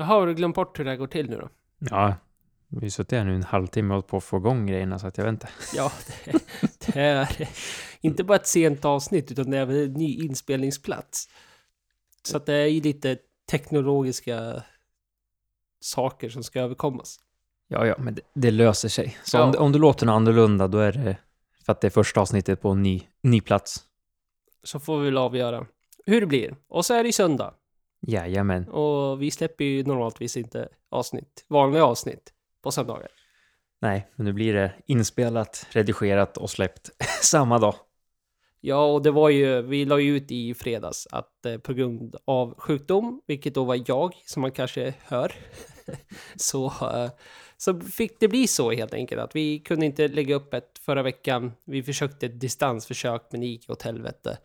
Jaha, har du glömt bort hur det här går till nu då? Ja, vi har suttit här nu en halvtimme och på att få igång grejerna så att jag vet inte. Ja, det, det är inte bara ett sent avsnitt utan det är även en ny inspelningsplats. Så att det är ju lite teknologiska saker som ska överkommas. Ja, ja, men det, det löser sig. Så Ja. om, om du låter något annorlunda, då är det för att det är första avsnittet på en ny, ny plats. Så får vi väl avgöra hur det blir. Och så är det ju söndag. Jajamän. Och vi släpper ju normaltvis inte avsnitt, vanliga avsnitt på söndagar. Nej, men nu blir det inspelat, redigerat och släppt samma dag. Ja, och det var ju, vi la ju ut i fredags att eh, på grund av sjukdom, vilket då var jag, som man kanske hör, så, eh, så fick det bli så helt enkelt att vi kunde inte lägga upp ett förra veckan. Vi försökte ett distansförsök, men det gick åt helvete.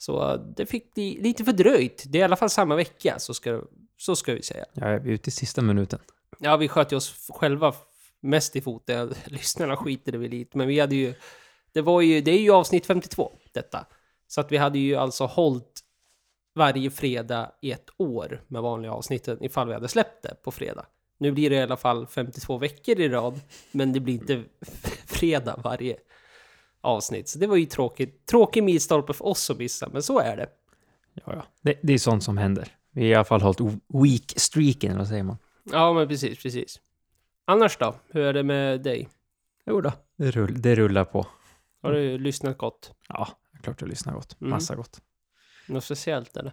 Så det fick bli lite fördröjt. Det är i alla fall samma vecka, så ska, så ska vi säga. Jag är ute i sista minuten. Ja, vi sköt ju oss själva mest i foten. Lyssnarna skiter väl lite, men vi hade ju... Det var ju, det är ju avsnitt 52, detta. Så att vi hade ju alltså hållit varje fredag i ett år med vanliga avsnitten ifall vi hade släppt det på fredag. Nu blir det i alla fall 52 veckor i rad, men det blir inte fredag varje avsnitt. Så det var ju tråkigt. Tråkig milstolpe för oss att missa, men så är det. Ja, ja. Det, det är sånt som händer. Vi har i alla fall hållit weak streaken, eller vad säger man? Ja, men precis, precis. Annars då? Hur är det med dig? Jo då. Det, rull, det rullar på. Har du lyssnat gott? Ja, klart jag lyssnar gott. Mm. Massa gott. Något speciellt eller?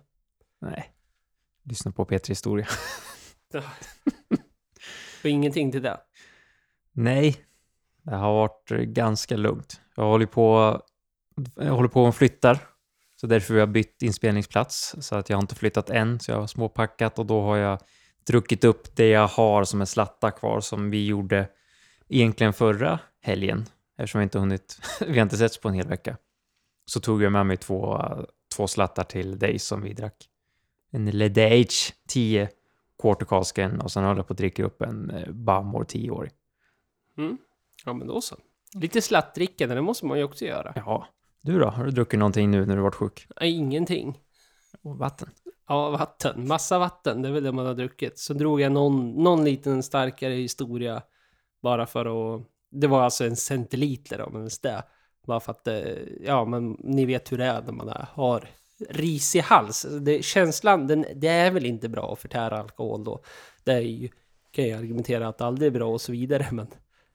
Nej. Lyssna på Petri historia. Och ingenting till det? Nej, det har varit eh, ganska lugnt. Jag håller på, jag håller på och flyttar. Så därför har jag bytt inspelningsplats. Så att jag har inte flyttat än, så jag har småpackat och då har jag druckit upp det jag har som en slatta kvar som vi gjorde egentligen förra helgen. Eftersom vi inte hunnit, vi har inte setts på en hel vecka. Så tog jag med mig två, två slattar till dig som vi drack. En Ledage 10 quartercasken och sen håller jag på att dricka upp en eh, Bamor 10-årig. Mm. Ja, men då så. Lite slattdrickande, det måste man ju också göra. Ja. Du då? Har du druckit någonting nu när du varit sjuk? Nej, ingenting. Och vatten? Ja, vatten. Massa vatten, det är väl det man har druckit. Så drog jag någon, någon liten starkare historia bara för att... Det var alltså en centiliter om ens det. Bara för att, eh, ja men ni vet hur det är när man har risig hals. Det, känslan, den, det är väl inte bra att förtära alkohol då. Det är ju, kan jag argumentera att det aldrig är bra och så vidare. Men,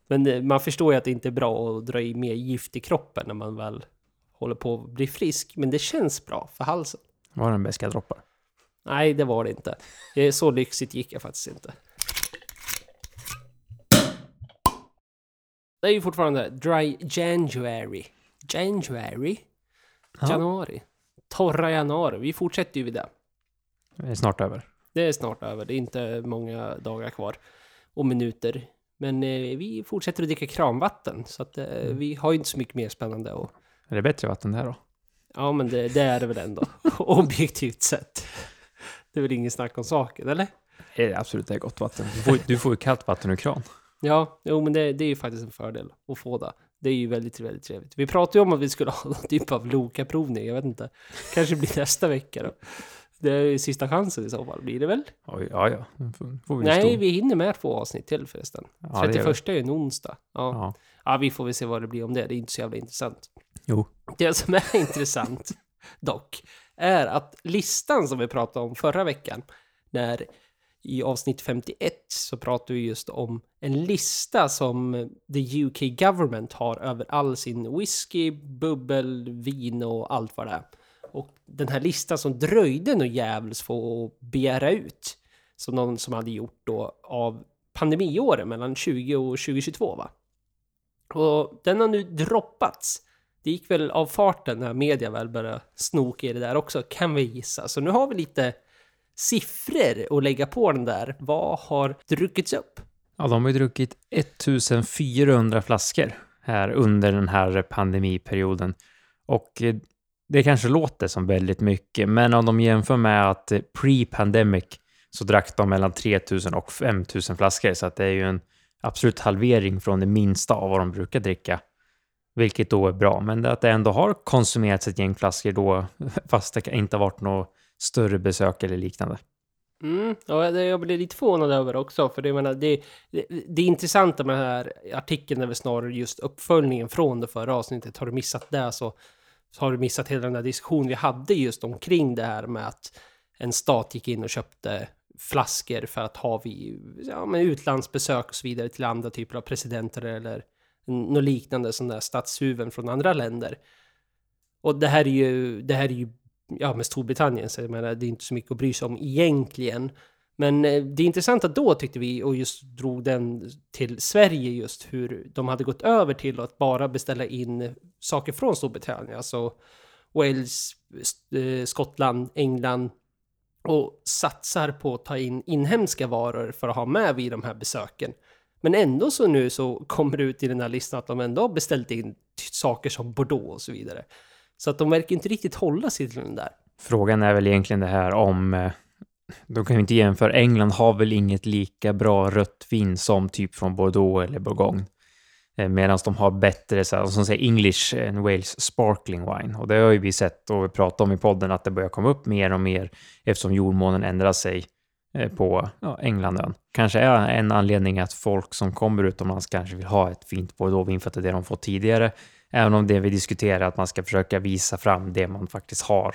men man förstår ju att det inte är bra att dra i mer gift i kroppen när man väl håller på att bli frisk. Men det känns bra för halsen. Var det en beska droppar? Nej, det var det inte. Eh, Så lyxigt gick jag faktiskt inte. Det är ju fortfarande dry January. January? Ja. Januari. Torra januari. Vi fortsätter ju vid det. Det är snart över. Det är snart över. Det är inte många dagar kvar. Och minuter. Men eh, vi fortsätter att dricka kranvatten. Så att eh, vi har ju inte så mycket mer spännande. Och, Är det bättre vatten där då? ja, men det, det är det väl ändå. Objektivt sett. Det är väl ingen snack om saken, eller? Det är absolut det är gott vatten. Du får, du får ju kallt vatten ur kran. Ja, jo, men det, det är ju faktiskt en fördel att få det. Det är ju väldigt, väldigt trevligt. Vi pratade ju om att vi skulle ha någon typ av Loka-provning. Jag vet inte. Kanske blir nästa vecka då. Det är sista chansen i så fall, blir det väl? Oj, ja, ja. Får, vi Nej, vi hinner med två avsnitt till förresten. Ja, det gör vi. 31 är ju en onsdag. Ja. Ja. ja, vi får väl se vad det blir om det. Det är inte så jävla intressant. Jo. Det som är intressant dock är att listan som vi pratade om förra veckan, när i avsnitt 51 så pratade vi just om en lista som the UK government har över all sin whisky, bubbel, vin och allt vad det är. Och den här listan som dröjde nog jävligt få att begära ut. Som någon som hade gjort då av pandemiåren mellan 20 och 2022 va? Och den har nu droppats. Det gick väl av farten när media väl började snoka i det där också, kan vi gissa. Så nu har vi lite siffror att lägga på den där. Vad har druckits upp? Ja, de har ju druckit 1400 flaskor här under den här pandemiperioden. Och eh, det kanske låter som väldigt mycket, men om de jämför med att pre-pandemic så drack de mellan 3000 och 5000 flaskor, så att det är ju en absolut halvering från det minsta av vad de brukar dricka. Vilket då är bra, men att det ändå har konsumerats ett gäng flaskor då, fast det inte har varit något större besök eller liknande. Mm, ja, jag blir lite förvånad över också, för det, menar, det, det, det intressanta med den här artikeln är väl snarare just uppföljningen från det förra avsnittet. Har du missat det så, så har du missat hela den där diskussionen vi hade just omkring det här med att en stat gick in och köpte flaskor för att ha vid ja, men utlandsbesök och så vidare till andra typer av presidenter eller något liknande sådana där statshuven från andra länder. Och det här är ju, det här är ju ja, med Storbritannien, så jag menar, det är inte så mycket att bry sig om egentligen. Men eh, det intressanta då tyckte vi, och just drog den till Sverige just hur de hade gått över till att bara beställa in saker från Storbritannien, alltså Wales, eh, Skottland, England och satsar på att ta in inhemska varor för att ha med vid de här besöken. Men ändå så nu så kommer det ut i den här listan att de ändå har beställt in saker som Bordeaux och så vidare. Så att de verkar inte riktigt hålla sig till den där. Frågan är väl egentligen det här om... Eh, de kan ju inte jämföra. England har väl inget lika bra rött vin som typ från Bordeaux eller Bourgogne. Eh, medan de har bättre, så här, som säger English and Wales sparkling wine. Och det har ju vi sett och vi pratat om i podden att det börjar komma upp mer och mer eftersom jordmånen ändrar sig eh, på ja, Englandön. Kanske är en anledning att folk som kommer utomlands kanske vill ha ett fint Bordeauxvin för att det är det de fått tidigare. Även om det vi diskuterar att man ska försöka visa fram det man faktiskt har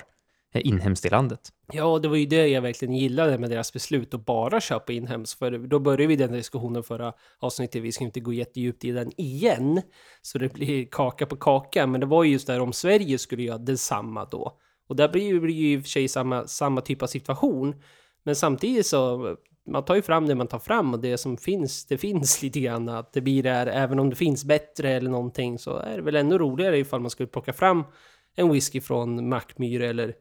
Eh, inhemskt i landet. Ja, det var ju det jag verkligen gillade med deras beslut att bara köpa inhemskt. För då började vi den diskussionen förra avsnittet. Vi ska inte gå jättedjupt i den igen. Så det blir kaka på kaka. Men det var ju just där om Sverige skulle göra detsamma då. Och där blir ju, ju i och för sig samma, samma typ av situation. Men samtidigt så, man tar ju fram det man tar fram och det som finns, det finns lite grann att det blir där, även om det finns bättre eller någonting så är det väl ännu roligare ifall man skulle plocka fram en whisky från Mackmyr eller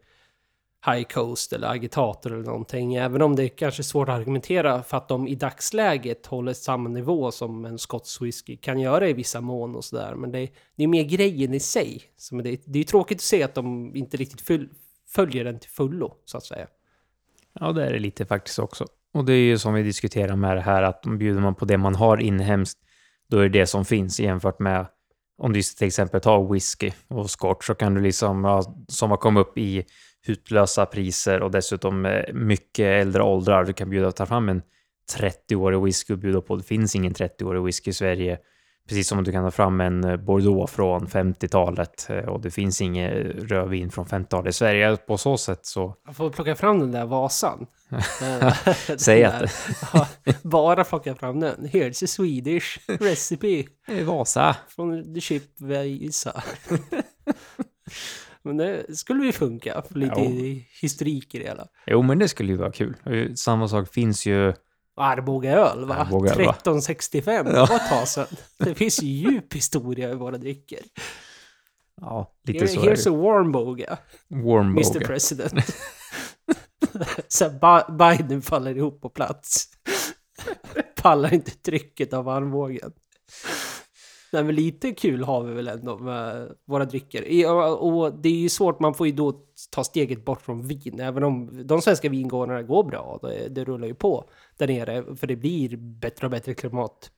High Coast eller Agitator eller någonting. Även om det kanske är svårt att argumentera för att de i dagsläget håller samma nivå som en skotsk whisky kan göra i vissa mån och sådär. Men det, det är mer grejen i sig. Som det, det är ju tråkigt att se att de inte riktigt följer den till fullo, så att säga. Ja, det är det lite faktiskt också. Och det är ju som vi diskuterar med det här att bjuder man på det man har inhemskt, då är det det som finns jämfört med om du till exempel tar whisky och scotch så kan du liksom, ja, som har kommit upp i hutlösa priser och dessutom eh, mycket äldre åldrar. Du kan bjuda ta fram en 30-årig whisky och bjuda på. Det finns ingen 30-årig whisky i Sverige. Precis som du kan ta fram en eh, Bordeaux från 50-talet eh, och det finns inget rödvin från 50-talet i Sverige. På så sätt så... Jag får plocka fram den där Vasan. Säg att. Ja, bara plocka fram den. Here's a Swedish recipe Vasa. från the ship Visa. Men det skulle ju funka, för lite Jo. historik i det hela. Jo, men det skulle ju vara kul. Samma sak finns ju... Arboga öl va? Arboga öl, va? 1365, det var ett tag sedan. Det finns ju djup historia i våra drycker. Ja, lite Here, så är here's det. a warmboga, Warm Mr. President. Så Biden faller ihop på plats. Pallar inte trycket av armbågen. Nej men lite kul har vi väl ändå med våra drycker. Och det är ju svårt, man får ju då ta steget bort från vin. Även om de svenska vingårdarna går bra, det, det rullar ju på där nere. För det blir bättre och bättre klimat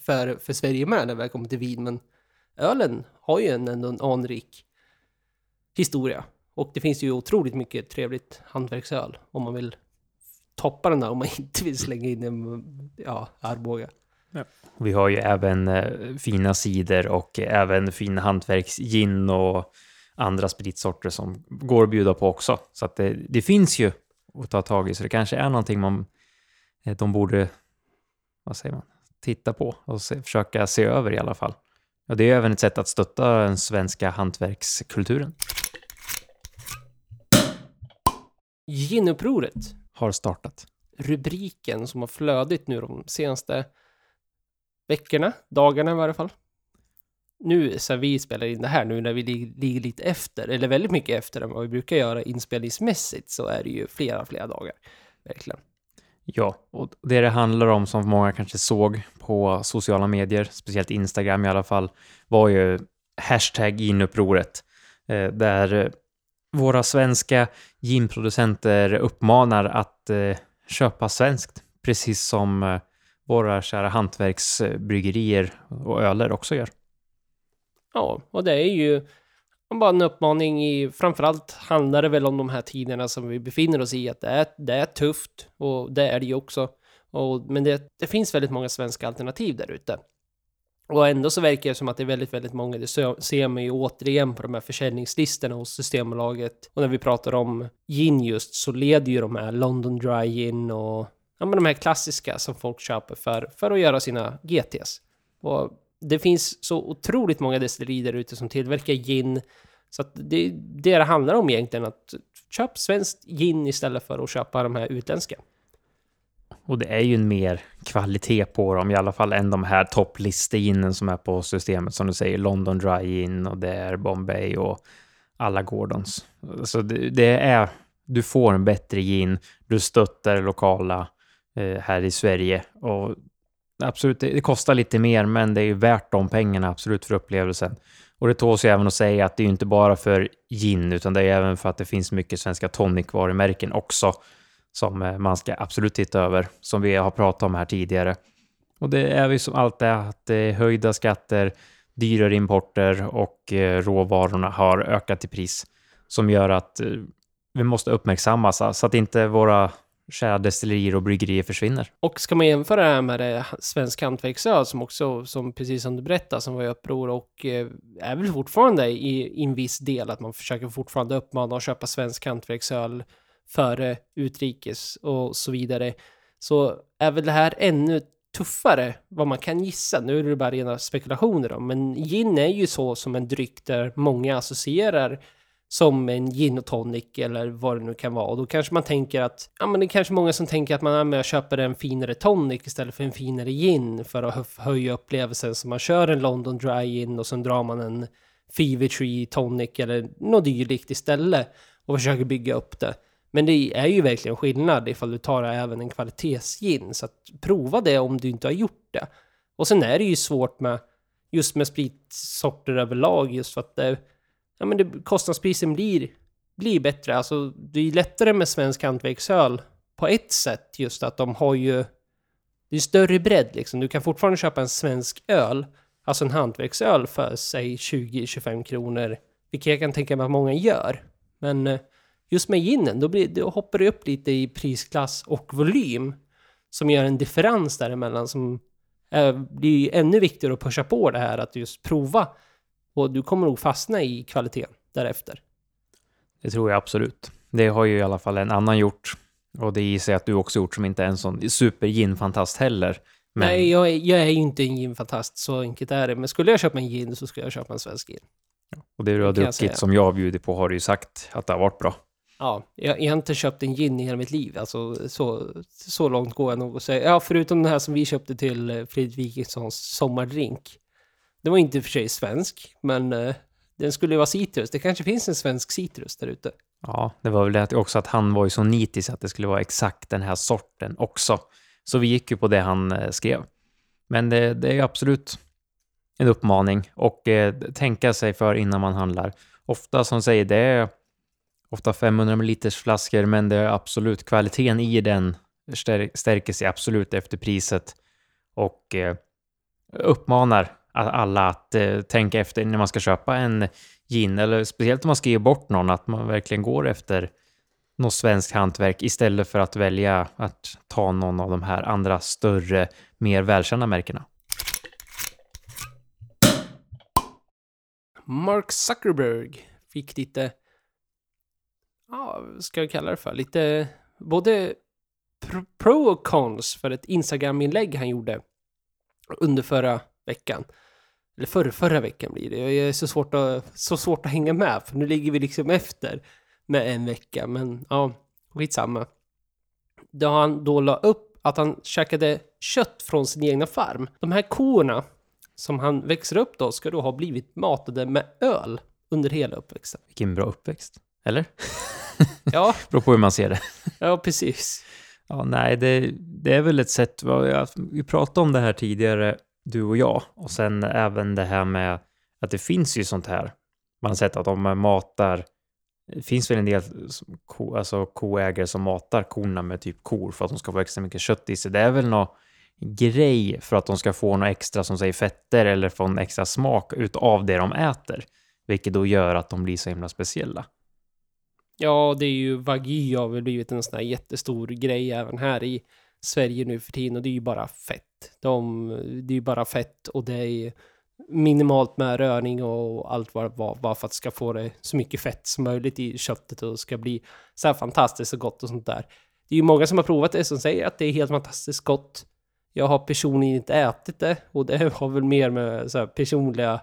för, för Sverige med när vi kommer till vin. Men ölen har ju en, ändå en anrik historia. Och det finns ju otroligt mycket trevligt hantverksöl om man vill toppa den där, om man inte vill slänga in en ja, Arboga. Vi har ju även eh, fina cider och även fina hantverksgin och andra spritsorter som går att bjuda på också. Så att det, det finns ju att ta tag i. Så det kanske är någonting man, eh, de borde, vad säger man, titta på och se, försöka se över i alla fall. Och det är även ett sätt att stötta den svenska hantverkskulturen. Ginupproret, Har startat. rubriken som har flödigt nu de senaste veckorna, dagarna i varje fall. Nu, sen vi spelar in det här, nu när vi ligger lite efter, eller väldigt mycket efter än vad vi brukar göra inspelningsmässigt, så är det ju flera, flera dagar. Verkligen. Ja, och det det handlar om som många kanske såg på sociala medier, speciellt Instagram i alla fall, var ju hashtag inupproret, eh, där eh, våra svenska ginproducenter uppmanar att eh, köpa svenskt, precis som våra kära hantverksbryggerier och öler också gör. Ja, och det är ju bara en uppmaning i, framförallt handlar det väl om de här tiderna som vi befinner oss i, att det är, det är tufft och det är det ju också. Och, men det, det finns väldigt många svenska alternativ där ute. Och ändå så verkar det som att det är väldigt, väldigt många. Det ser man ju återigen på de här försäljningslistorna hos Systembolaget. Och när vi pratar om gin just så leder ju de här London Dry Gin och ja, men de här klassiska som folk köper för, för att göra sina GTs. Och det finns så otroligt många destillerier där ute som tillverkar gin. Så att det, det det handlar om egentligen, att köp svenskt gin istället för att köpa de här utländska. Och det är ju en mer kvalitet på dem i alla fall än de här topplistinen som är på systemet som du säger, London Dry Gin och det är Bombay och alla Gordons. Så det, det är, du får en bättre gin, du stöttar lokala eh, Eh, här i Sverige och absolut, det, kostar lite mer, men det är värt de pengarna absolut för upplevelsen. Och det tåls ju även att säga att det är inte bara för gin, utan det är även för att det finns mycket svenska tonicvarumärken också som eh, man ska absolut titta över, som vi har pratat om här tidigare. Och det är ju som allt det att det är höjda skatter, dyrare importer och eh, råvarorna har ökat i pris som gör att vi måste uppmärksammas så att inte våra kära destillerier och bryggerier försvinner. Och ska man jämföra det här med det svensk hantverksöl som också, som precis som du berättade, som var i uppror och eh, är väl fortfarande i, i en viss del att man försöker fortfarande uppmana att köpa svensk hantverksöl före utrikes och så vidare. Så är väl det här ännu tuffare vad man kan gissa. Nu är det bara rena spekulationer om, men gin är ju så som en dryck där många associerar som en gin och tonic eller vad det nu kan vara. Och då kanske man tänker att, ja men det är kanske många som tänker att man ja, köper en finare tonic istället för en finare gin för att höja upplevelsen. Så man kör en London Dry Gin och sen drar man en Fever Tree Tonic eller något dylikt istället och försöker bygga upp det. Men det är ju verkligen skillnad ifall du tar även en kvalitetsgin. Så att prova det om du inte har gjort det. Och sen är det ju svårt med just med spritsorter överlag just för att det ja, men det, kostnadsprisen blir, blir bättre. Alltså, det är lättare med svensk hantverksöl på ett sätt, just att de har ju... Det är större bredd liksom. Du kan fortfarande köpa en svensk öl, alltså en hantverksöl för säg 20-25 kronor, vilket jag kan tänka mig att många gör. Men eh, just med ginen, då, blir, då hoppar det upp lite i prisklass och volym som gör en differens däremellan som är, blir ännu viktigare att pusha på det här att just prova och du kommer nog fastna i kvaliteten därefter. Det tror jag absolut. Det har ju i alla fall en annan gjort. Och det gissar jag att du också gjort som inte är en sån super gin-fantast heller. Men... Nej, jag är, jag är ju inte en gin-fantast, så enkelt är det. Men skulle jag köpa en gin så skulle jag köpa en svensk gin. Och det du har druckit som jag har bjudit på har du ju sagt att det har varit bra. Ja, jag, jag har inte köpt en gin i hela mitt liv. Alltså, så, så långt går jag nog att säga. Ja, förutom den här som vi köpte till eh, Fredrik Wikingssons sommardrink. Den var inte för sig svensk, men uh, den skulle ju vara citrus. Det kanske finns en svensk citrus där ute. Ja, det var väl det också att han var ju så nitisk att det skulle vara exakt den här sorten också. Så vi gick ju på det han uh, skrev. Men det, det är absolut en uppmaning och eh, tänka sig för innan man handlar. Ofta som säger det är ofta 500 ml flaskor, men det är absolut kvaliteten i den stärker sig absolut efter priset och eh, uppmanar alla att eh, tänka efter när man ska köpa en gin, eller speciellt om man ska ge bort någon, att man verkligen går efter något svenskt hantverk istället för att välja att ta någon av de här andra större, mer välkända märkena. Mark Zuckerberg fick lite, ja, vad ska jag kalla det för, lite både pro och cons för ett Instagram-inlägg han gjorde under förra veckan. Eller förra, förra veckan blir det. Jag är så svårt, att, så svårt att hänga med, för nu ligger vi liksom efter med en vecka. Men ja, skitsamma. Då han då la upp att han käkade kött från sin egna farm. De här korna som han växer upp då ska då ha blivit matade med öl under hela uppväxten. Vilken bra uppväxt. Eller? Ja. Beror på hur man ser det. Ja, precis. Ja, nej, det, det är väl ett sätt. Vi pratade om det här tidigare du och jag. Och sen även det här med att det finns ju sånt här. Man har sett att de matar, det finns väl en del ko, alltså koägare som matar korna med typ kor för att de ska få extra mycket kött i sig. Det är väl någon grej för att de ska få något extra som säger fetter eller få en extra smak utav det de äter. Vilket då gör att de blir så himla speciella. Ja, det är ju Wagyu har väl blivit en sån här jättestor grej även här i Sverige nu för tiden och det är ju bara fett. De, det är ju bara fett och det är minimalt med rörning och allt vad det var, bara för att ska få det så mycket fett som möjligt i köttet och ska bli så här fantastiskt och gott och sånt där. Det är ju många som har provat det som säger att det är helt fantastiskt gott. Jag har personligen inte ätit det och det har väl mer med så här personliga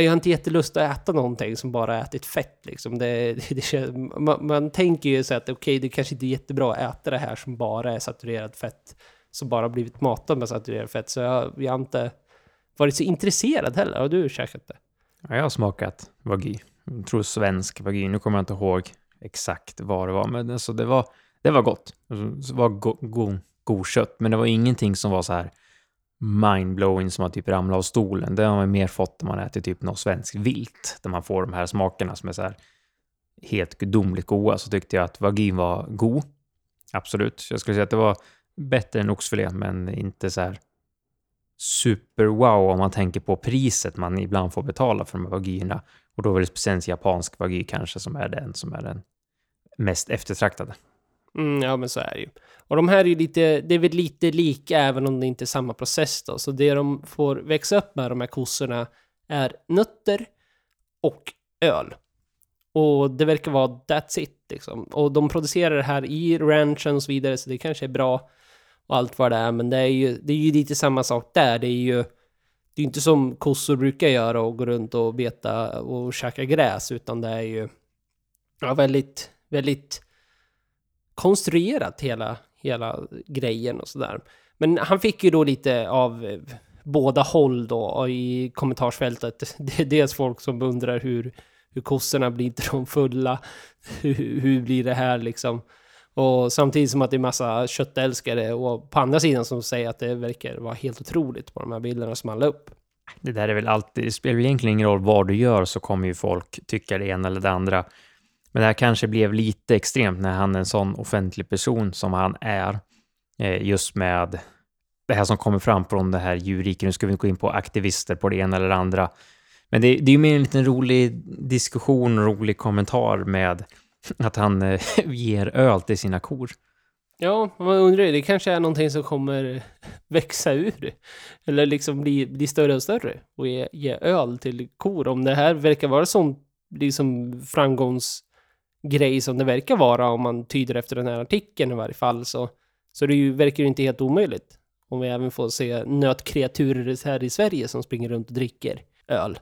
jag har inte jättelust att äta någonting som bara ätit fett liksom. Det, det, det man, man, tänker ju så att okej, okay, det kanske inte är jättebra att äta det här som bara är saturerat fett. Som bara blivit matad med saturerat fett. Så jag, jag har inte varit så intresserad heller. Har du käkat det? Ja, jag har smakat vagi. Jag tror svensk vagi. Nu kommer jag inte ihåg exakt vad det var, men alltså det var, det var gott. Alltså, det var go, go, god kött, men det var ingenting som var så här mindblowing som att typ ramla av stolen. Det har man mer fått när man äter typ något svenskt vilt, där man får de här smakerna som är så här helt gudomligt goda. Så tyckte jag att vagin var god. Absolut. Jag skulle säga att det var bättre än oxfilé, men inte så här super wow om man tänker på priset man ibland får betala för de här vagierna. Och då är det speciellt japansk vagi kanske som är den som är den mest eftertraktade. Mm, ja, men så är det ju. Och de här är ju lite, det är väl lite lika även om det inte är samma process då. Så det de får växa upp med, de här kossorna, är nötter och öl. Och det verkar vara that's it liksom. Och de producerar det här i ranchen och så vidare, så det kanske är bra och allt vad det är. Men det är ju, det är ju lite samma sak där. Det är ju det är inte som kossor brukar göra och gå runt och beta och käka gräs, utan det är ju ja, väldigt, väldigt konstruerat hela, hela grejen och sådär. Men han fick ju då lite av eh, båda håll då i kommentarsfältet. Det är dels folk som undrar hur, hur kossorna blir inte de fulla? Hur, hur blir det här liksom? Och samtidigt som att det är massa köttälskare och på andra sidan som säger att det verkar vara helt otroligt på de här bilderna som han la upp. Det där är väl alltid, det spelar egentligen ingen roll vad du gör så kommer ju folk tycka det ena eller det andra. Men det här kanske blev lite extremt när han är en sån offentlig person som han är. Eh, just med det här som kommer fram från det här djurriket. Nu ska vi inte gå in på aktivister på det ena eller det andra. Men det, det är ju mer en liten rolig diskussion, rolig kommentar med att han eh, ger öl till sina kor. Ja, man undrar ju, det kanske är någonting som kommer växa ur. Eller liksom bli, bli större och större. Och ge, ge öl till kor. Om det här verkar vara sån liksom framgångs grej som det verkar vara om man tyder efter den här artikeln i varje fall så, så det ju, verkar ju inte helt omöjligt. Om vi även får se nötkreaturer här i Sverige som springer runt och dricker öl.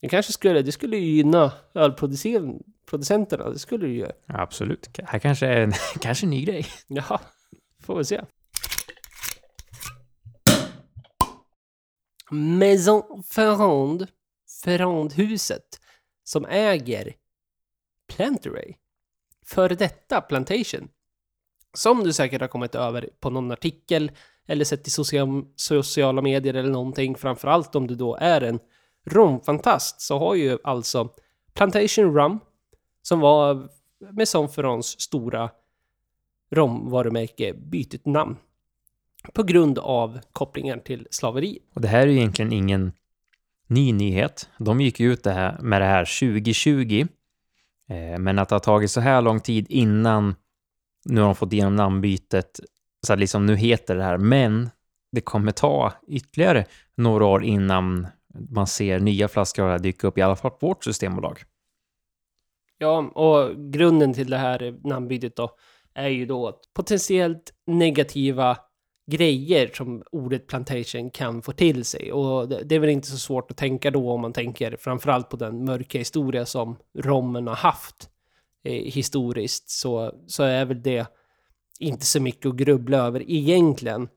Det kanske skulle, det skulle ju gynna ölproducenterna, det skulle det ju absolut. Det här kanske är en, kanske en ny grej. Ja, får vi se. Maison Ferrand, Ferrandhuset, som äger Planteray. Före detta Plantation. Som du säkert har kommit över på någon artikel eller sett i sociala medier eller någonting. Framförallt om du då är en romfantast så har ju alltså Plantation Rum som var Maison Ferrands stora romvarumärke bytt namn på grund av kopplingar till slaveri. Och det här är ju egentligen ingen ny nyhet. De gick ut det här, med det här 2020 Eh, men att det har tagit så här lång tid innan nu har de fått igenom namnbytet, så att liksom nu heter det här, men det kommer ta ytterligare några år innan man ser nya flaskor dyka upp, i alla fall på vårt systembolag. Ja, och grunden till det här namnbytet då är ju då att potentiellt negativa grejer som ordet plantation kan få till sig. Och det, är väl inte så svårt att tänka då om man tänker framförallt på den mörka historia som rommen har haft eh, historiskt så, så är väl det inte så mycket att grubbla över egentligen.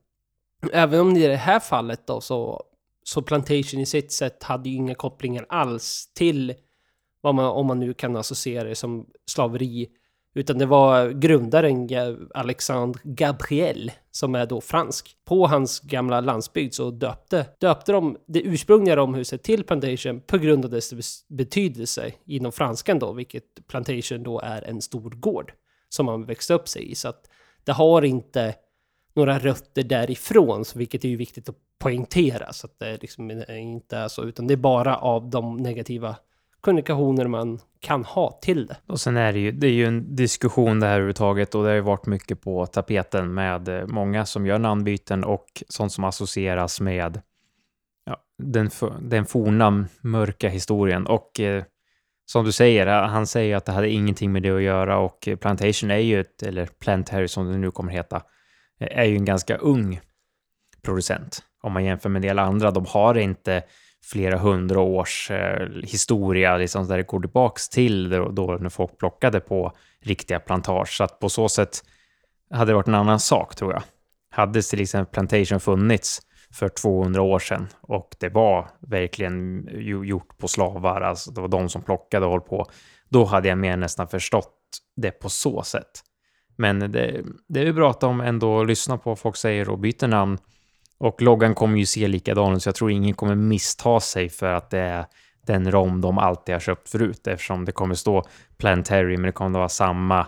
Även om det i det här fallet då så, så Plantation i sitt sätt hade ju inga kopplingar alls till vad man, om man nu kan associera det som slaveri utan det var grundaren Alexandre Gabriel, som är då fransk. På hans gamla landsbygd så döpte, döpte de det ursprungliga romhuset till Plantation på grund av dess betydelse inom franskan då, vilket Plantation då är en stor gård som man växte upp sig i. Så att det har inte några rötter därifrån, vilket är ju viktigt att poängtera så att det liksom inte är så, utan det är bara av de negativa kommunikationer man kan ha till det. Och sen är det ju, det är ju en diskussion det här överhuvudtaget och det har ju varit mycket på tapeten med många som gör namnbyten och sånt som associeras med ja, den, den forna mörka historien. Och eh, som du säger, eh, han säger att det hade ingenting med det att göra och Plantation är ju ett, eller Plantary som det nu kommer heta, eh, är ju en ganska ung producent. Om man jämför med en del andra, de har inte flera hundra års eh, historia liksom, där det går tillbaks till då, då när folk plockade på riktiga plantage. Så att på så sätt hade det varit en annan sak tror jag. Hade till exempel Plantation funnits för 200 år sedan och det var verkligen gjort på slavar, alltså det var de som plockade och höll på, då hade jag mer nästan förstått det på så sätt. Men det, det är bra att de ändå lyssnar på vad folk säger och byter namn och loggan kommer ju se likadan ut, så jag tror ingen kommer missta sig för att det är den rom de alltid har köpt förut, eftersom det kommer stå Planetary, men det kommer vara samma,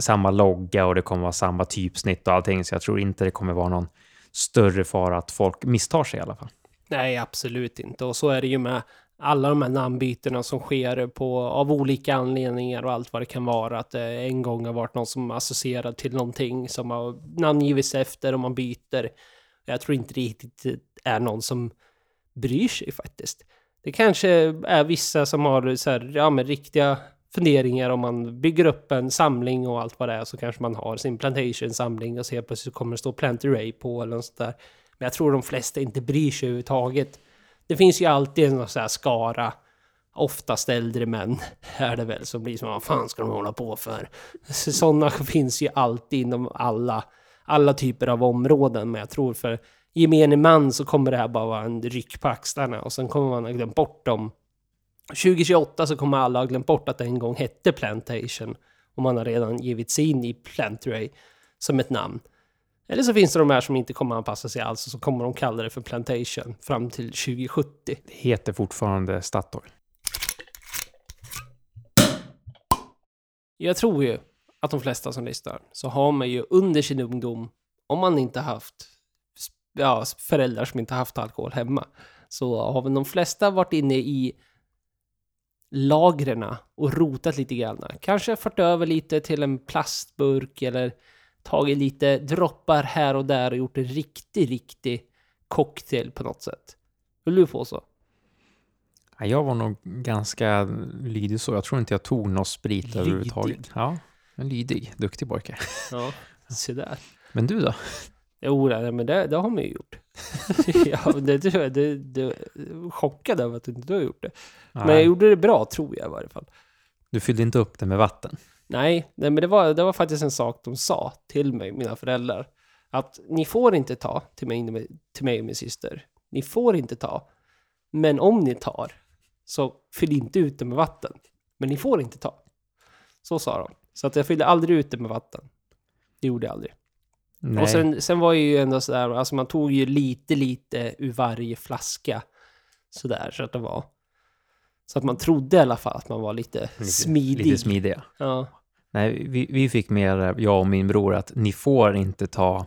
samma logga och det kommer vara samma typsnitt och allting, så jag tror inte det kommer vara någon större fara att folk misstar sig i alla fall. Nej, absolut inte. Och så är det ju med alla de här namnbytena som sker på, av olika anledningar och allt vad det kan vara. Att det en gång har varit någon som associerad till någonting som har namngivits efter och man byter. Jag tror inte det riktigt eh, är någon som bryr sig faktiskt. Det kanske är vissa som har så här, ja, men riktiga funderingar om man bygger upp en samling och allt vad det är så kanske man har sin plantation-samling och så helt plötsligt kommer det stå Plant Array på eller något sånt där. Men jag tror de flesta inte bryr sig överhuvudtaget. Det finns ju alltid en sån här skara, oftast äldre män är det väl, som blir som vad fan ska de hålla på för? Sådana finns ju alltid inom alla alla typer av områden. Men jag tror för gemene man så kommer det här bara vara en ryck på axlarna och sen kommer man ha glömt bort dem. 2028 så kommer alla ha glömt bort att det en gång hette Plantation och man har redan givit sig in i Plantray som ett namn. Eller så finns det de här som inte kommer anpassa sig alls och så kommer de kalla det för Plantation fram till 2070. Det heter fortfarande Statoil. Jag tror ju att de flesta som lyssnar så har man ju under sin ungdom, om man inte haft ja, föräldrar som inte haft alkohol hemma, så har väl de flesta varit inne i lagren och rotat lite grann. Kanske fört över lite till en plastburk eller tagit lite droppar här och där och gjort en riktig, riktig cocktail på något sätt. Höll du på så? Jag var nog ganska lydig så. Jag tror inte jag tog någon sprit lydig. överhuvudtaget. Ja. En lydig, duktig pojke. Ja, se där. Men du då? Jo, nej, men det, det har man ju gjort. ja, det, det, det, det chockad över att inte du har gjort det. Nej. Men jag gjorde det bra, tror jag i varje fall. Du fyllde inte upp det med vatten? Nej, nej men det var, det var faktiskt en sak de sa till mig, mina föräldrar. Att ni får inte ta till mig, till mig och min syster. Ni får inte ta. Men om ni tar, så fyll inte ut det med vatten. Men ni får inte ta. Så sa de. Så att jag fyllde aldrig ut det med vatten. Det gjorde jag aldrig. Nej. Och sen, sen var ju ändå sådär, alltså man tog ju lite, lite ur varje flaska. Sådär, så att det var. Så att man trodde i alla fall att man var lite, lite smidig. Lite smidiga. Ja. Nej, vi, vi fick mer, jag och min bror, att ni får inte ta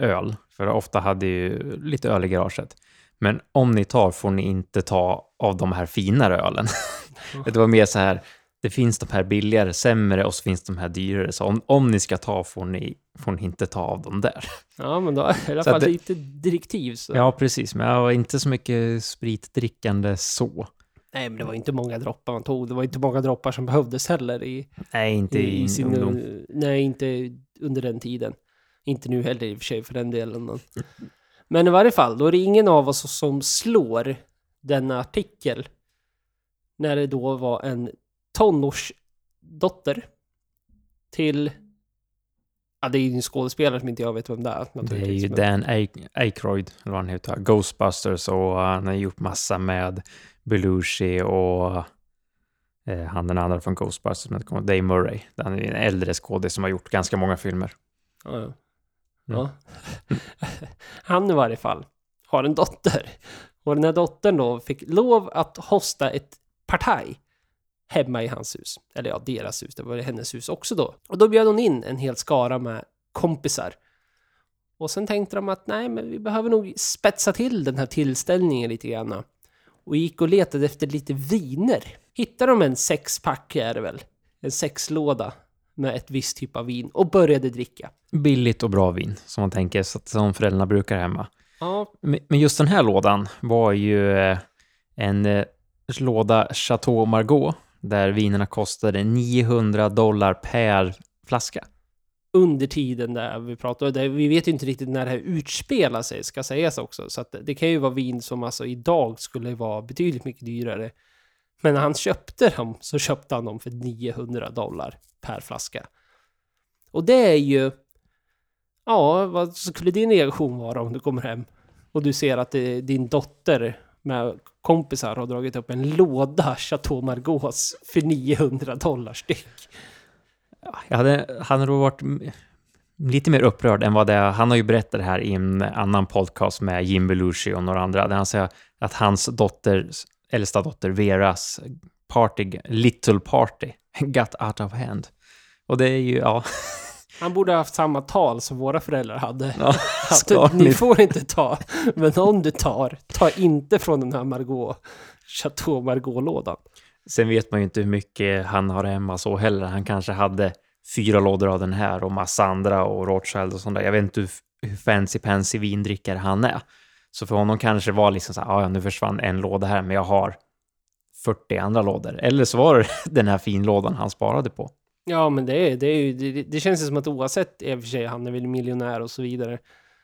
öl. För ofta hade ju lite öl i garaget. Men om ni tar får ni inte ta av de här finare ölen. det var mer så här, det finns de här billigare, sämre och så finns de här dyrare. Så om, om ni ska ta får ni, får ni inte ta av dem där. Ja, men då i alla fall det, lite direktiv. Så. Ja, precis. Men jag var inte så mycket spritdrickande så. Nej, men det var inte många droppar man tog. Det var inte många droppar som behövdes heller i... Nej, inte i, i sin ungdom. Nej, inte under den tiden. Inte nu heller i och för sig för den delen. Men, men i varje fall, då är det ingen av oss som slår denna artikel. När det då var en tonårsdotter till... Ja, det är ju en skådespelare som inte jag vet vem det är. Det är ju Dan Aykroyd, eller vad han heter. Ghostbusters och han har gjort massa med Belushi och eh, han den andra från Ghostbusters, Dave Murray. Han är en äldre skådis som har gjort ganska många filmer. Ja, ja. ja. han i varje fall har en dotter. Och den här dottern då fick lov att hosta ett partaj hemma i hans hus. Eller ja, deras hus, det var hennes hus också då. Och då bjöd hon in en hel skara med kompisar. Och sen tänkte de att nej, men vi behöver nog spetsa till den här tillställningen lite grann. Och gick och letade efter lite viner. Hittade de en sexpack är det väl? En sexlåda med ett visst typ av vin och började dricka. Billigt och bra vin, som man tänker, som föräldrarna brukar hemma. Ja, Men men just den här lådan var ju eh, en eh, låda Chateau Margaux, där vinerna kostade 900 dollar per flaska. under tiden där vi pratar. Där vi vet ju inte riktigt när det här utspelar sig, ska sägas också. Så att det kan ju vara vin som alltså idag skulle vara betydligt mycket dyrare. Men när han köpte dem så köpte han dem för 900 dollar per flaska. Och det är ju... Ja, vad skulle din reaktion vara om du kommer hem och du ser att det, din dotter med kompisar har dragit upp en låda Chateau Margaux för 900 dollar styck? Jag hade, han hade nog varit lite mer upprörd än vad det är. Han har ju berättat det här i en annan podcast med Jim Belushi och några andra, där han säger att hans dotter, äldsta dotter Veras party, little party, got out of hand. Och det är ju, ja, Han borde ha haft samma tal som våra föräldrar hade. ja Att ni får inte ta, men om du tar, ta inte från den här Margot, Chateau Margaux-lådan. Sen vet man ju inte hur mycket han har hemma så heller. Han kanske hade fyra lådor av den här och massa andra och Rothschild och sånt där. Jag vet inte hur, hur fancy pansy vindrickare han är. Så för honom kanske var liksom så här, "Ah, ja, nu försvann en låda här, men jag har 40 andra lådor. Eller så var det den här finlådan han sparade på. Ja, men det, är, det, är ju, det, det känns ju som att oavsett, i och för sig, han är väl miljonär och så vidare.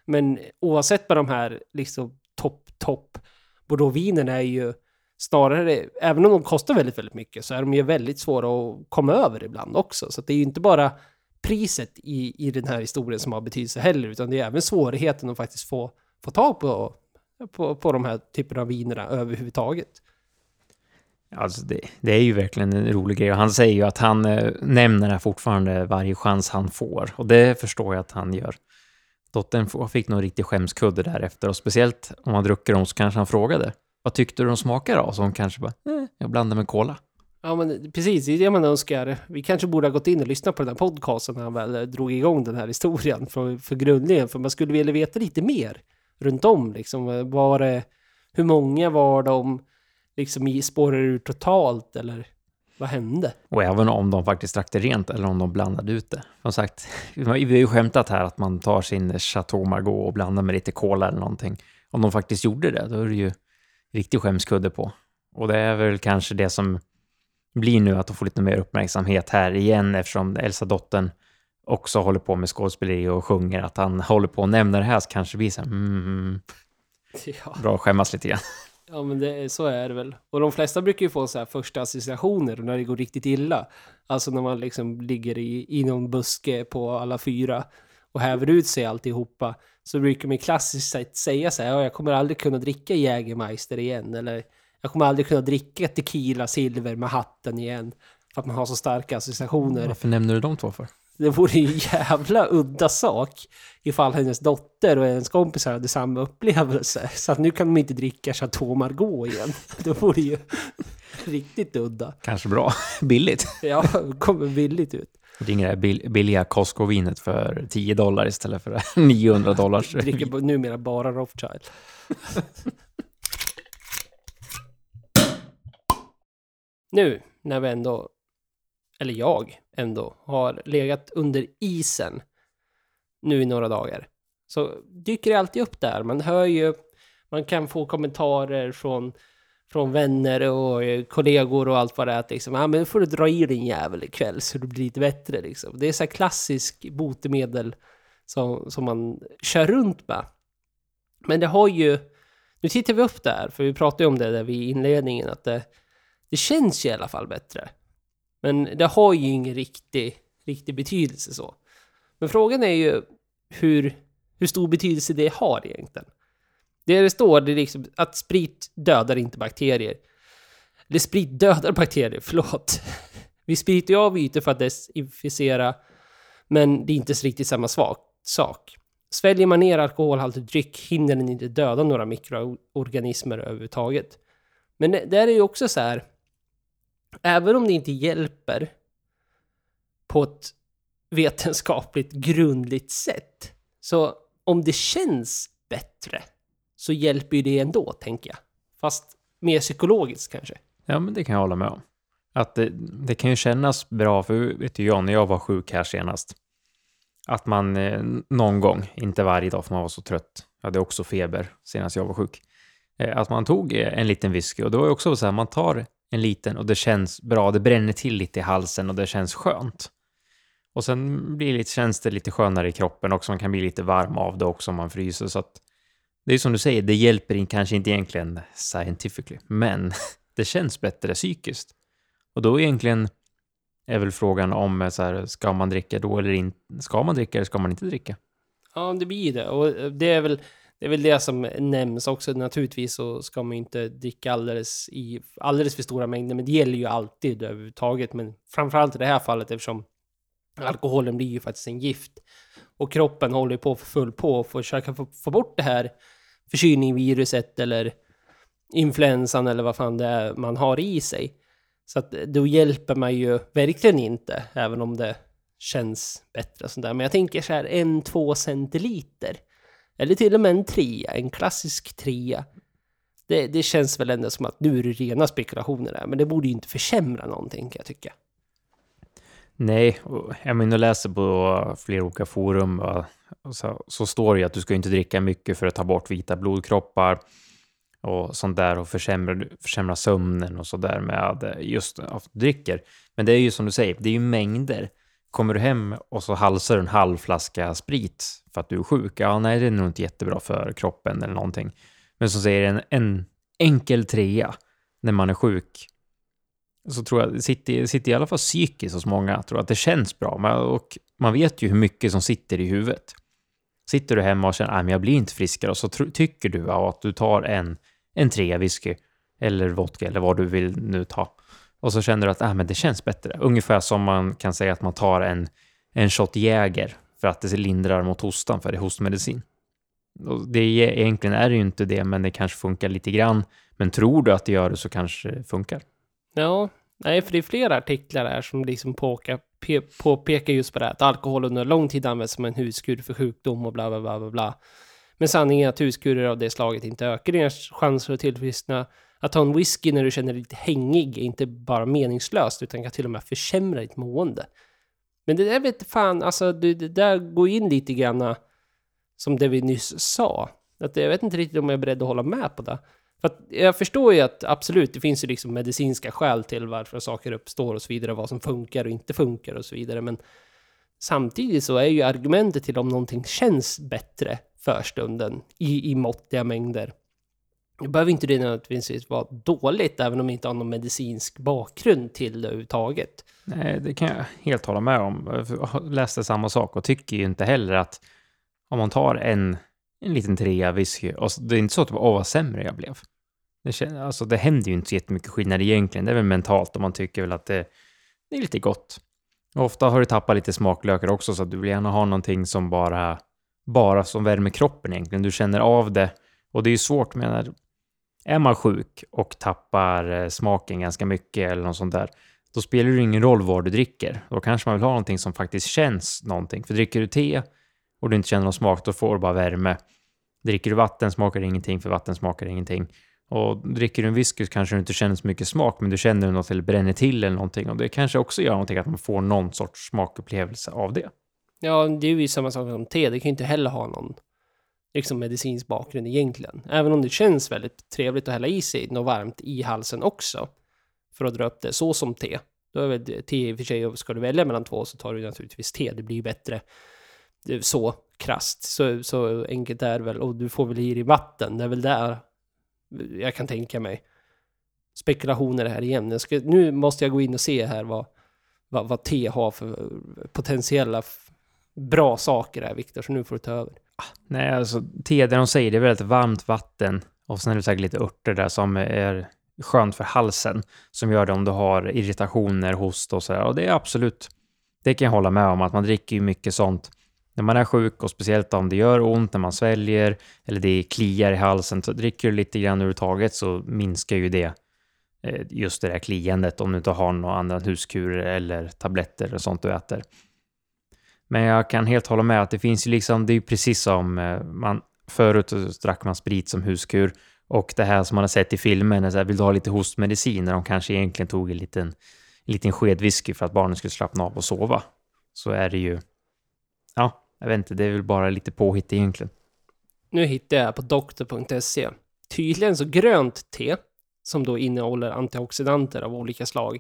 Men oavsett med de här liksom topp, topp Bordeauxvinerna är ju snarare, även om de kostar väldigt, väldigt mycket, så är de ju väldigt svåra att komma över ibland också. Så att det är ju inte bara priset i, i den här historien som har betydelse heller, utan det är även svårigheten att faktiskt få, få tag på, på, på de här typerna av vinerna överhuvudtaget. Alltså det, det är ju verkligen en rolig grej och han säger ju att han eh, nämner det fortfarande varje chans han får och det förstår jag att han gör. Dottern fick nog en riktig skämskudde därefter och speciellt om han druckit dem så kanske han frågade vad tyckte du de smakade av? Så hon kanske bara, eh, jag blandar med cola. Ja, men precis, det är det man önskar. Vi kanske borde ha gått in och lyssnat på den här podcasten när han väl eh, drog igång den här historien för, för grundligen, för man skulle vilja veta lite mer runt om, liksom. Var det, hur många var de, liksom, i- spårade ur totalt, eller vad hände? Och även om de faktiskt drack det rent eller om de blandade ut det. Som sagt, vi har ju skämtat här att man tar sin Chateau Margaux och blandar med lite cola eller någonting. Om de faktiskt gjorde det, då är det ju riktig skämskudde på. Och det är väl kanske det som blir nu att de får lite mer uppmärksamhet här igen eftersom Elsa dottern också håller på med skådespeleri och sjunger. Att han håller på och nämner det här så kanske vi så här, mm, Ja, bra att skämmas lite grann ja men det, så är det väl. Och de flesta brukar ju få så här första associationer när det går riktigt illa. Alltså när man liksom ligger i, i någon buske på alla fyra och häver ut sig alltihopa. Så brukar man klassiskt sett säga så här, ja, jag kommer aldrig kunna dricka Jägermeister igen. Eller jag kommer aldrig kunna dricka tequila silver med hatten igen. För att man har så starka associationer. Varför nämner du de två för? Det vore ju en jävla udda sak ifall hennes dotter och hennes kompisar hade samma upplevelse. Så att nu kan de inte dricka Chateau Margaux igen. Det vore ju riktigt udda. Kanske bra. Billigt. Ja, det kommer billigt ut. ringer det här bill- billiga Costco-vinet för 10 dollar istället för 900 dollars. Dricker b- numera bara Rothschild. Nu när vi ändå, eller jag ändå, har legat under isen nu i några dagar. Så dyker det alltid upp där. Man hör ju, man kan få kommentarer från, från vänner och eh, kollegor och allt vad det är. Att liksom, ah, men nu får du dra i din jävel ikväll så du blir lite bättre. Liksom. Det är så här klassisk botemedel som, som man kör runt med. Men det har ju, nu tittar vi upp där, för vi pratade ju om det där vid inledningen, att det, det känns ju i alla fall bättre. Men det har ju ingen riktig, riktig betydelse så. Men frågan är ju hur, hur stor betydelse det har egentligen. Det det står det är liksom att sprit dödar inte bakterier. Eller sprit dödar bakterier, förlåt. Vi spriter ju av ytor för att desinficera, men det är inte riktigt samma svag, sak. Sväljer man ner alkoholhaltig dryck hinner den inte döda några mikroorganismer överhuvudtaget. Men det, där är ju också så här, även om det inte hjälper på ett vetenskapligt grundligt sätt, så om det känns bättre så hjälper ju det ändå, tänker jag. Fast mer psykologiskt kanske. Ja, men det kan jag hålla med om. Att det, det kan ju kännas bra, för vet ju jag, när jag var sjuk här senast, att man eh, någon gång, inte varje dag för man var så trött, jag hade också feber senast jag var sjuk, eh, att man tog eh, en liten whisky och det var ju också så här, man tar en liten och det känns bra, det bränner till lite i halsen och det känns skönt. Och sen blir det, känns det lite skönare i kroppen också, man kan bli lite varm av det också om man fryser, så att det är som du säger, det hjälper in, kanske inte egentligen scientifically, men det känns bättre psykiskt. Och då egentligen är väl frågan om eh, så här, ska man dricka då eller inte? Ska man dricka eller ska man inte dricka? Ja, det blir det. Och eh, det är väl det, är väl det som nämns också. Naturligtvis så ska man inte dricka alldeles i alldeles för stora mängder, men det gäller ju alltid överhuvudtaget. Men framförallt i det här fallet eftersom alkoholen blir ju faktiskt en gift och kroppen håller på för full på för att försöka få, få bort det här förkylningsviruset eller influensan eller vad fan det är man har i sig. Så att då hjälper man ju verkligen inte, även om det känns bättre och sådär. Men jag tänker så här, en, två centiliter. Eller till och med en trea, en klassisk trea. Det, det känns väl ändå som att nu är det rena spekulationer där, men det borde ju inte försämra någonting kan jag tycka. Nej, jag menar, jag läser på flera olika forum så, så står det ju att du ska inte dricka mycket för att ta bort vita blodkroppar och sånt där och försämra, försämra sömnen och så där med eh, just att du dricker. Men det är ju som du säger, det är ju mängder. Kommer du hem och så halsar du en halv flaska sprit för att du är sjuk, ja nej det är nog inte jättebra för kroppen eller någonting. Men som säger en, en enkel trea när man är sjuk, så tror jag det sitter, sitter i alla fall psykiskt hos många, tror att det känns bra. och man vet ju hur mycket som sitter i huvudet. Sitter du hemma och känner att jag blir inte friskare och så tycker du att du tar en, en trea whisky eller vodka eller vad du vill nu ta. Och så känner du att ah, men det känns bättre. Ungefär som man kan säga att man tar en, en shot Jäger för att det lindrar mot hostan för det är hostmedicin. Och det är, egentligen är det ju inte det, men det kanske funkar lite grann. Men tror du att det gör det så kanske det funkar. Ja, nej, för det är flera artiklar här som liksom påpekar, påpekar just på det här att alkohol under lång tid används som en huskur för sjukdom och bla bla bla bla bla. Men sanningen är att huskurer av det slaget inte ökar deras chanser att tillfriskna. Att ta en whisky när du känner dig lite hängig är inte bara meningslöst utan kan till och med försämra ditt mående. Men det där vet fan, alltså det, det där går in lite grann äh, som det vi nyss sa. Att jag vet inte riktigt om jag är beredd att hålla med på det. För att jag förstår ju att absolut, det finns ju liksom medicinska skäl till varför saker uppstår och så vidare, vad som funkar och inte funkar och så vidare. Men samtidigt så är ju argumentet till om någonting känns bättre för stunden i, i måttliga mängder. Det behöver inte det nödvändigtvis vara dåligt, även om vi inte har någon medicinsk bakgrund till det överhuvudtaget. Nej, det kan jag helt hålla med om. Jag läste samma sak och tycker ju inte heller att om man tar en, en liten trea whisky, och det är inte så att åh vad sämre jag blev. Det, känner, alltså, det händer ju inte så jättemycket skillnad egentligen. Det är väl mentalt och man tycker väl att det, det är lite gott. Och ofta har du tappat lite smaklökar också, så att du vill gärna ha någonting som bara, bara som värmer kroppen egentligen. Du känner av det. Och det är ju svårt, menar, är man sjuk och tappar eh, smaken ganska mycket eller något sånt där, då spelar det ingen roll vad du dricker. Då kanske man vill ha någonting som faktiskt känns någonting. För dricker du te och du inte känner någon smak, då får du bara värme. Dricker du vatten smakar det ingenting, för vatten smakar ingenting. Och dricker du en whisky så kanske du inte känner så mycket smak, men du känner något eller bränner till eller någonting. Och det kanske också gör någonting att man får någon sorts smakupplevelse av det. Ja, det är ju samma sak som te. Det kan ju inte heller ha någon liksom medicinsk bakgrund egentligen. Även om det känns väldigt trevligt att hälla i sig något varmt i halsen också. För att dra upp det, så som te. Då är väl te i och för sig, ska du välja mellan två så tar du naturligtvis te, det blir ju bättre. Så krast, så, så enkelt är det väl. Och du får väl i dig vatten, det är väl där jag kan tänka mig. Spekulationer här igen. Ska, nu måste jag gå in och se här vad, vad, vad te har för potentiella bra saker här, Viktor, så nu får du ta över. Ah, nej, alltså te, det de säger, det är väldigt varmt vatten och sen är det säkert lite örter där som är skönt för halsen, som gör det om du har irritationer, host och sådär. Och det är absolut, det kan jag hålla med om, att man dricker ju mycket sånt när man är sjuk och speciellt om det gör ont när man sväljer eller det kliar i halsen, så dricker du lite grann överhuvudtaget så minskar ju det eh, just det där kliandet om du inte har några andra huskurer eller tabletter och sånt du äter. Men jag kan helt hålla med att det finns ju liksom, det är ju precis som eh, man förut drack man sprit som huskur och det här som man har sett i filmen, så här, vill du ha lite hostmedicin när de kanske egentligen tog en liten, en liten sked whisky för att barnen skulle slappna av och sova. Så är det ju, ja, jag vet inte, det är väl bara lite påhitt egentligen. Nu hittade jag på doktor.se. Tydligen så grönt te, som då innehåller antioxidanter av olika slag,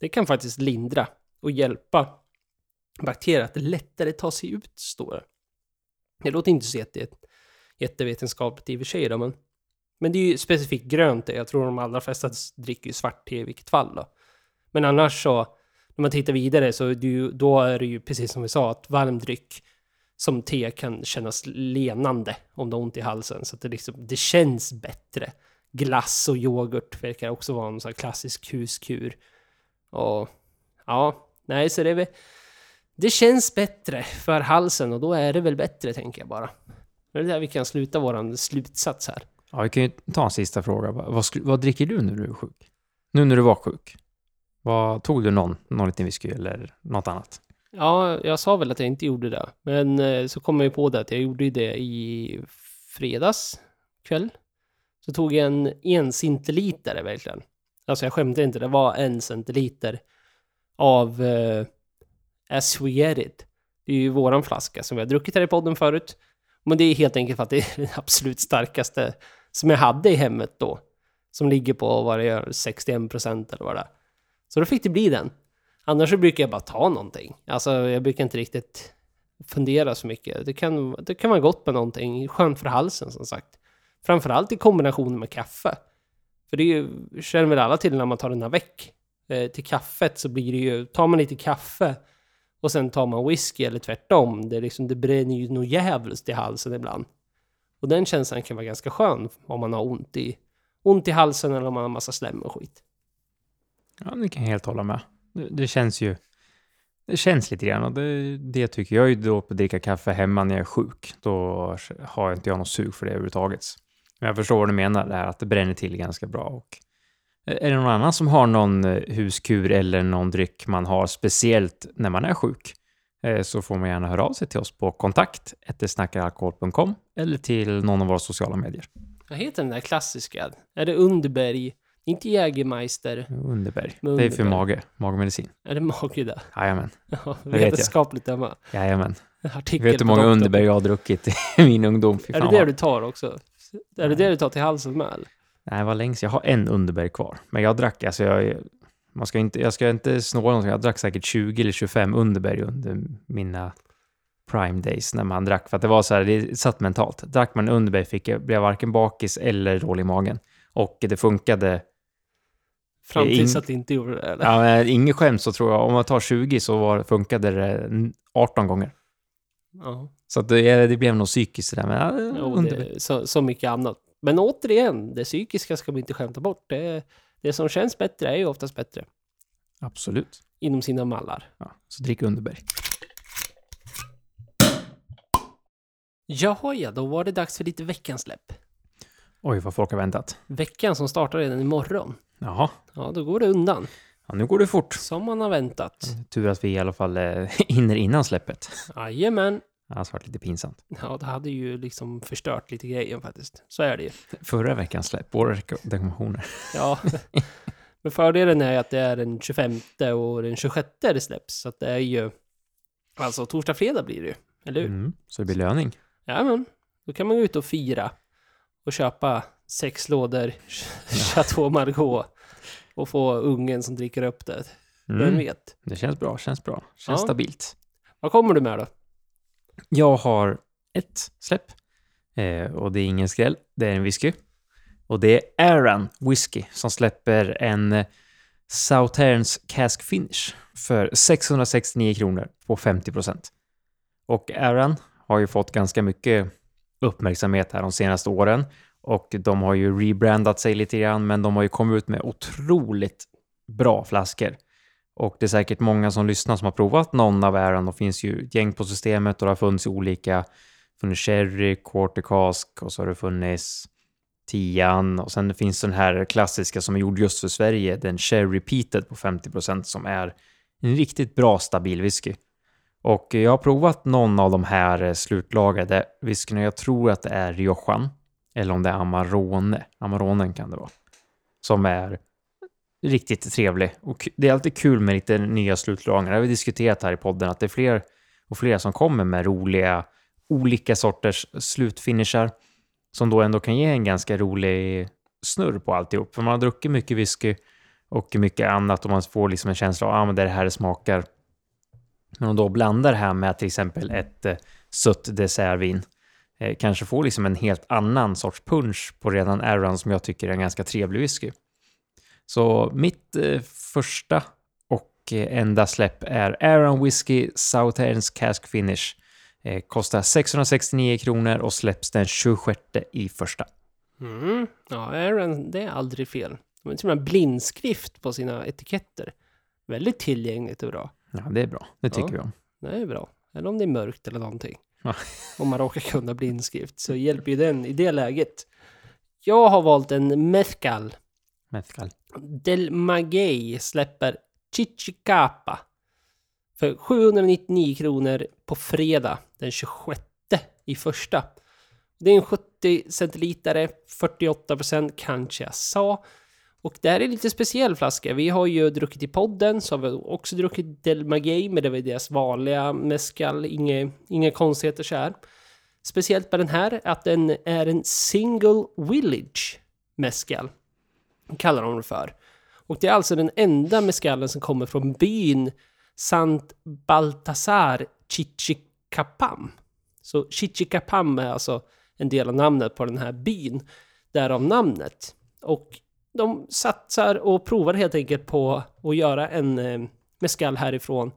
det kan faktiskt lindra och hjälpa bakterier att lättare ta sig ut, står det. Det låter inte så jätte, jättevetenskapligt i och för sig då, men, men det är ju specifikt grönt te. Jag tror de allra flesta dricker ju svart te i vilket fall då. Men annars så, när man tittar vidare så det ju, då är det ju precis som vi sa, att varm dryck som te kan kännas lenande om du har ont i halsen. Så att det, liksom, det känns bättre. Glass och yoghurt verkar också vara en sån här klassisk huskur. Och ja, nej, så det är väl... Det känns bättre för halsen och då är det väl bättre, tänker jag bara. Det är där vi kan sluta våran slutsats här. Ja, vi kan ju ta en sista fråga. Vad, vad, dricker du när du är sjuk? Nu när du var sjuk? Vad, tog du någon, någon liten whisky eller något annat? Ja, jag sa väl att jag inte gjorde det. Men eh, så kom jag ju på det att jag gjorde det i fredags kväll. Så tog jag en en centiliter verkligen. Alltså jag skämtar inte, det var en centiliter av eh, As We Get It. Det är ju våran flaska som vi har druckit här i podden förut. Men det är helt enkelt för att det är den absolut starkaste som jag hade i hemmet då. Som ligger på vad det gör, 61% eller vad det är. Så då fick det bli den. Annars så brukar jag bara ta någonting. Alltså jag brukar inte riktigt fundera så mycket. Det kan, det kan vara gott med någonting, skönt för halsen som sagt. Framförallt i kombination med kaffe. För det är ju, känner väl alla till när man tar den här väck. Eh, till kaffet så blir det ju, tar man lite kaffe och sen tar man whisky eller tvärtom. Det, är liksom, det bränner ju nog djävulskt i halsen ibland. Och den känslan kan vara ganska skön om man har ont i, ont i halsen eller om man har massa slem och skit. Ja, det kan jag helt hålla med. Det, det känns ju... Det känns lite grann och det, det tycker jag ju då på att dricka kaffe hemma när jag är sjuk. Då har inte jag något sug för det överhuvudtaget. Men jag förstår vad du menar, det här att det bränner till ganska bra. Och är det någon annan som har någon huskur eller någon dryck man har speciellt när man är sjuk? Så får man gärna höra av sig till oss på kontakt snackaralkohol.com eller till någon av våra sociala medier. Vad heter den där klassiska? Är det Underberg? Inte Jägermeister? Underberg. Med Det är för Underberg. mage, magmedicin. Är det mage där? Jajamän, Ja, jag. vetenskapligt hemma. jajamän. Artikel Vet du hur många doktorn. Underberg jag har druckit i min ungdom? Fy Är det det du tar också? Är det det du tar till halsen med? eller? Nej, det var länge sedan. Jag har en Underberg kvar. Men jag drack, alltså jag... Man ska inte, jag ska inte snåla någonting. Jag drack säkert 20 eller 25 Underberg under mina prime days när man drack. För att det var så här, det satt mentalt. Drack man Underberg fick jag, blev jag varken bakis eller dålig i magen. Och det funkade. Fram tills att det inte gjorde det eller? Ja, men inget skämt så tror jag, om man tar 20 så var, funkade det 18 gånger. Ja. Så att det, det blev nog psykiskt det där. Men ja, Jo, det, så, så mycket annat. Men återigen, det psykiska ska vi inte skämta bort. Det, det som känns bättre är ju oftast bättre. Absolut. Inom sina mallar. Ja, så drick Underberg. Jaha ja, då var det dags för lite veckans släpp. Oj, vad folk har väntat. Veckan som startar redan imorgon. Jaha, Ja, då går det undan. ja, nu går det fort. Som man har väntat. Tur att vi i alla fall är hinner innan släppet. Jajamän. Det har varit lite pinsamt. Ja, det hade ju liksom förstört lite grejen faktiskt. Så är det ju. Förra veckans släpp, våra rekommendationer. Ja. Men fördelen är att det är den 25 och den 26 det släpps. Så att det är ju... Alltså torsdag, fredag blir det ju. Eller hur? Mm, så det blir löning. Jajamän. Då kan man gå ut och fira. Och köpa sex lådor Chateau Margaux. Och få ungen som dricker upp det. Vem Mm, vet? det känns bra, känns bra. Känns Ja. stabilt. Vad kommer du med då? Jag har ett släpp. Eh, och det är ingen skräll, det är en whisky. Och det är Aran Whisky som släpper en Southerns Sauternes Cask Finish för 669 kronor på 50 procent. Och Aran har ju fått ganska mycket uppmärksamhet här de senaste åren och de har ju rebrandat sig lite grann, men de har ju kommit ut med otroligt bra flaskor. Och det är säkert många som lyssnar som har provat någon av Aran. Det finns ju ett gäng på systemet och det har funnits olika. funnits Cherry, Quarter Cask och så har det funnits Tian och sen finns den här klassiska som är gjord just för Sverige, den Cherry Peated på 50% som är en riktigt bra stabil whisky. Och jag har provat någon av de här eh, slutlagade whiskyna. Jag tror att det är Riojan. Eller om det är Amarone. Amaronen kan det vara. Som är riktigt trevlig. Och det är alltid kul med lite nya slutlagar. Det har vi diskuterat här i podden att det är fler och fler som kommer med roliga, olika sorters slutfinishar som då ändå kan ge en ganska rolig snurr på alltihop. För man har druckit mycket whisky och mycket annat och man får liksom en känsla av att ah, det är det här det smakar. Men om då blandar det här med till exempel ett eh, sött dessertvin eh, kanske får liksom en helt annan sorts punch på redan Arran som jag tycker är en ganska trevlig whisky. Så mitt eh, första och eh, enda släpp är Aron Whiskey Southern's Cask Finish. Eh, kostar 669 kronor och släpps den 26 i första. Mm. Ja, Aaron, det är aldrig fel. De har till och med blindskrift på sina etiketter. Väldigt tillgängligt och bra. Ja, det är bra. Det tycker Ja. vi om. Det är bra. Eller om det är mörkt eller någonting. Ja. Om man råkar kunna blindskrift så hjälper ju den i det läget. Jag har valt en mezcal. Mezcal. Del Maguey släpper Chichikapa för 799 kronor på fredag den 26 i första. Det är en 70 centilitare, 48 procent kanske jag sa. Och det här är en lite speciell flaska. Vi har ju druckit i podden, så har vi också druckit Del Maguey, men det var deras vanliga mescal. inga, inga konstigheter så här. Speciellt med den här, att den är en single village mescal kallar de det för. Och det är alltså den enda mescalen som kommer från byn Sant Baltasar Chichicapam. Så Chichicapam är alltså en del av namnet på den här byn, därav namnet. Och de satsar och provar helt enkelt på att göra en eh, meskall mescal härifrån.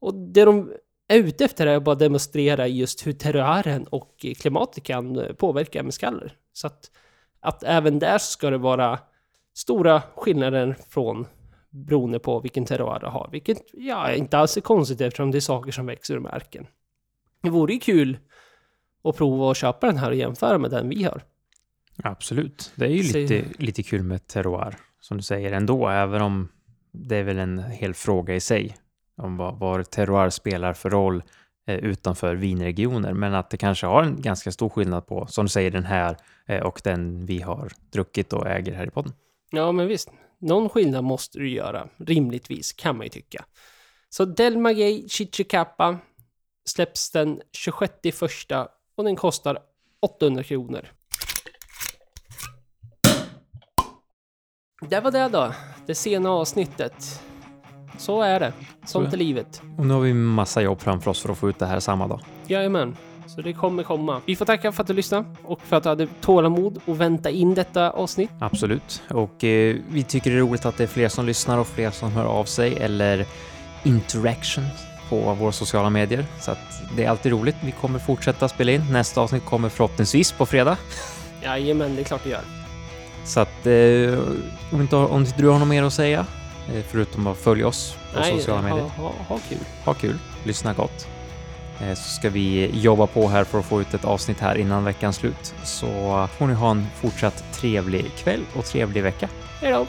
Och det de är ute efter är att bara demonstrera just hur terroiren och klimatet kan eh, påverka meskaller. Så att, att även där ska det vara stora skillnader från beroende på vilken terroir det har. Vilket ja, inte alls är konstigt eftersom det är saker som växer ur marken. Det vore ju kul att prova att köpa den här och jämföra med den vi har. Absolut. Det är ju Så- lite, lite kul med terroir, som du säger ändå, även om det är väl en hel fråga i sig om vad, vad terroir spelar för roll eh, utanför vinregioner, men att det kanske har en ganska stor skillnad på, som du säger, den här eh, och den vi har druckit och äger här i podden. Ja, men visst. Någon skillnad måste du göra, rimligtvis, kan man ju tycka. Så Del Maguey Chichicapa släpps den 26 i första och den kostar 800 kronor. Det var det då, det sena avsnittet. Så är det. Sånt Så är livet. Och nu har vi massa jobb framför oss för att få ut det här samma dag. Jajamän. Så det kommer komma. Vi får tacka för att du lyssnade och för att du hade tålamod och vänta in detta avsnitt. Absolut. Och eh, vi tycker det är roligt att det är fler som lyssnar och fler som hör av sig eller interaction på våra sociala medier. Så att det är alltid roligt. Vi kommer fortsätta spela in. Nästa avsnitt kommer förhoppningsvis på fredag. Jajamän, det är klart det gör. Så att eh, om, inte, om inte du har något mer att säga, eh, förutom att följa oss på sociala ha, medier. ha, ha kul. Ha kul, lyssna gott. Eh, så ska vi jobba på här för att få ut ett avsnitt här innan veckans slut. Så får ni ha en fortsatt trevlig kväll och trevlig vecka. Hej då!